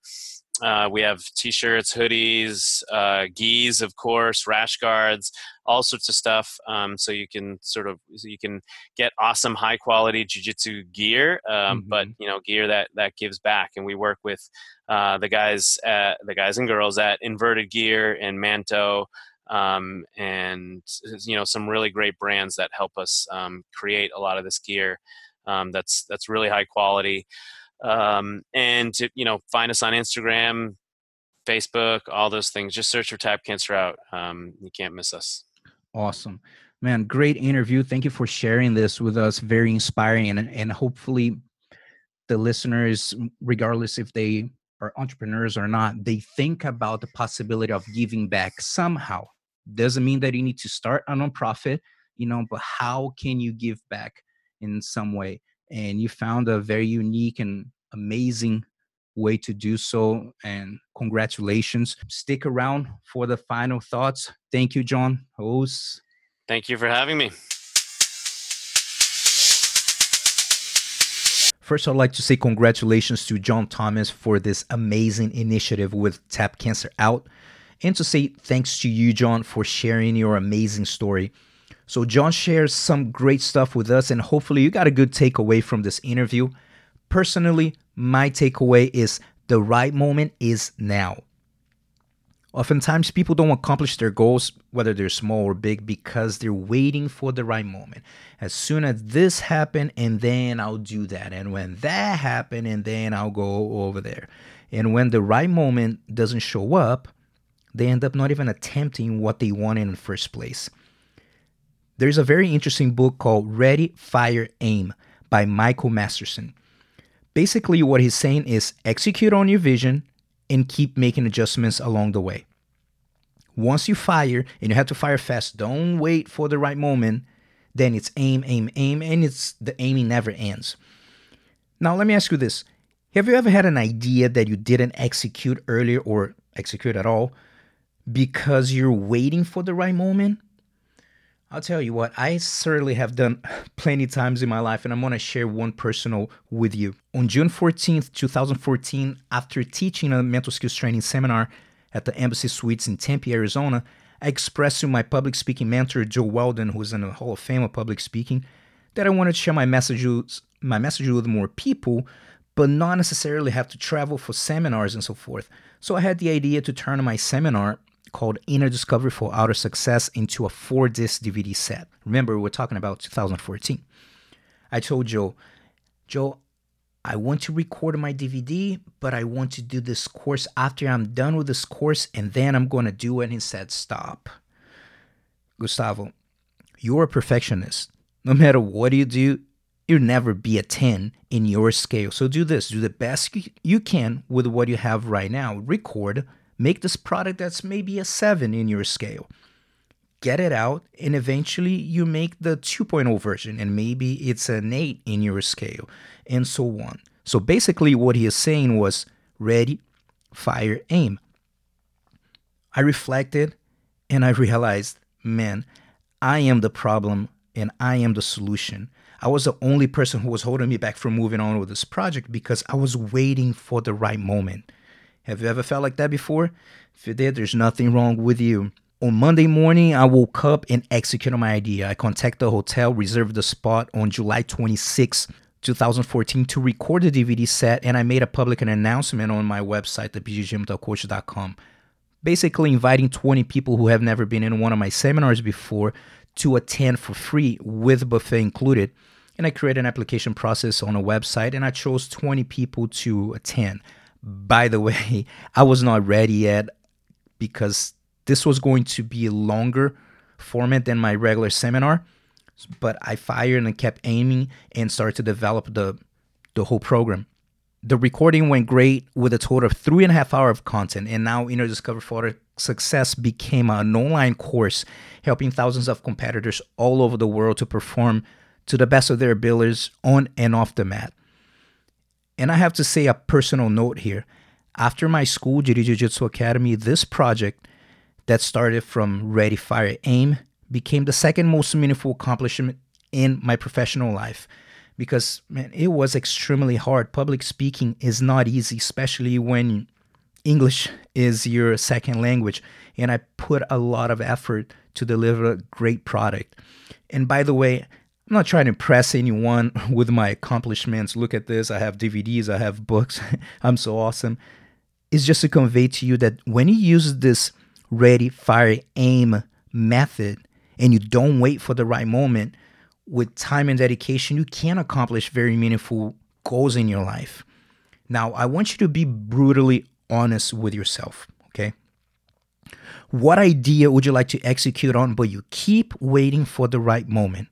Uh, we have t-shirts, hoodies, uh, gis, of course, rash guards, all sorts of stuff. Um, so you can sort of so you can get awesome, high quality jiu-jitsu gear, um, mm-hmm. but you know gear that that gives back. And we work with uh, the guys, at, the guys and girls at Inverted Gear and Manto. Um, and you know some really great brands that help us um, create a lot of this gear um, that's that's really high quality um, and to you know find us on Instagram, Facebook, all those things. Just search for Tap Cancer Out. Um, you can't miss us. Awesome, man! Great interview. Thank you for sharing this with us. Very inspiring, and and hopefully the listeners, regardless if they are entrepreneurs or not, they think about the possibility of giving back somehow. Doesn't mean that you need to start a nonprofit, you know, but how can you give back in some way? And you found a very unique and amazing way to do so and congratulations. Stick around for the final thoughts. Thank you Jon. Host. Thank you for having me. First, I'd like to say congratulations to Jon Thomas for this amazing initiative with Tap Cancer Out, and to say thanks to you, Jon, for sharing your amazing story. So, Jon shares some great stuff with us, and hopefully, you got a good takeaway from this interview. Personally, my takeaway is the right moment is now. Oftentimes, people don't accomplish their goals, whether they're small or big, because they're waiting for the right moment. As soon as this happened, and then I'll do that. And when that happened, and then I'll go over there. And when the right moment doesn't show up, they end up not even attempting what they wanted in the first place. There's a very interesting book called Ready, Fire, Aim by Michael Masterson. Basically, what he's saying is execute on your vision and keep making adjustments along the way. Once you fire, and you have to fire fast, don't wait for the right moment, then it's aim, aim, aim, and it's the aiming never ends. Now, let me ask you this. Have you ever had an idea that you didn't execute earlier or execute at all because you're waiting for the right moment? I'll tell you what, I certainly have done plenty times in my life, and I'm to share one personal with you. On June 14th, 2014, after teaching a mental skills training seminar at the Embassy Suites in Tempe, Arizona, I expressed to my public speaking mentor, Joe Weldon, who's in the Hall of Fame of Public Speaking, that I wanted to share my messages, my message with more people, but not necessarily have to travel for seminars and so forth. So I had the idea to turn my seminar called Inner Discovery for Outer Success into a four disc DVD set. Remember, we're talking about 2014. I told Joe, Joe, I want to record my DVD, but I want to do this course after I'm done with this course, and then I'm going to do it. And he said, Stop. Gustavo, you're a perfectionist. No matter what you do, you'll never be a 10 in your scale. So do this do the best you can with what you have right now. Record Make this product that's maybe a 7 in your scale. Get it out, and eventually you make the 2.0 version, and maybe it's an 8 in your scale, and so on. So basically, what he is saying was ready, fire, aim. I reflected and I realized, man, I am the problem and I am the solution. I was the only person who was holding me back from moving on with this project because I was waiting for the right moment. Have you ever felt like that before? If you did, there's nothing wrong with you. On Monday morning, I woke up and executed my idea. I contacted the hotel, reserved the spot on July 26, 2014 to record the DVD set, and I made a public announcement on my website, thebjjmentalcoach.com, basically inviting 20 people who have never been in one of my seminars before to attend for free with buffet included. And I created an application process on a website, and I chose 20 people to attend. By the way, I was not ready yet because this was going to be a longer format than my regular seminar. But I fired and kept aiming and started to develop the the whole program. The recording went great with a total of three and a half hour of content, and now Inner Discover for Success became an online course helping thousands of competitors all over the world to perform to the best of their abilities on and off the mat. And I have to say a personal note here. After my school, Jiu Jitsu Academy, this project that started from Ready, Fire, Aim became the second most meaningful accomplishment in my professional life because man, it was extremely hard. Public speaking is not easy, especially when English is your second language. And I put a lot of effort to deliver a great product. And by the way, I'm not trying to impress anyone with my accomplishments. Look at this. I have DVDs, I have books. I'm so awesome. It's just to convey to you that when you use this ready, fire, aim method and you don't wait for the right moment, with time and dedication, you can accomplish very meaningful goals in your life. Now, I want you to be brutally honest with yourself, okay? What idea would you like to execute on, but you keep waiting for the right moment?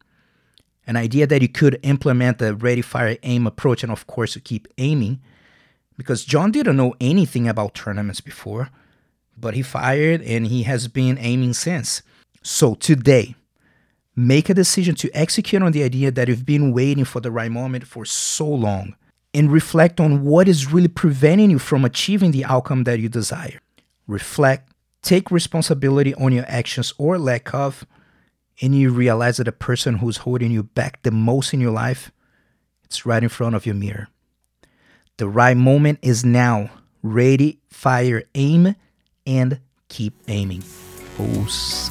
An idea that you could implement the ready, fire, aim approach, and of course, you keep aiming. Because Jon didn't know anything about tournaments before, but he fired and he has been aiming since. So today, make a decision to execute on the idea that you've been waiting for the right moment for so long and reflect on what is really preventing you from achieving the outcome that you desire. Reflect, take responsibility on your actions or lack of, and you realize that the person who's holding you back the most in your life, it's right in front of your mirror. The right moment is now. Ready, fire, aim, and keep aiming. Pose.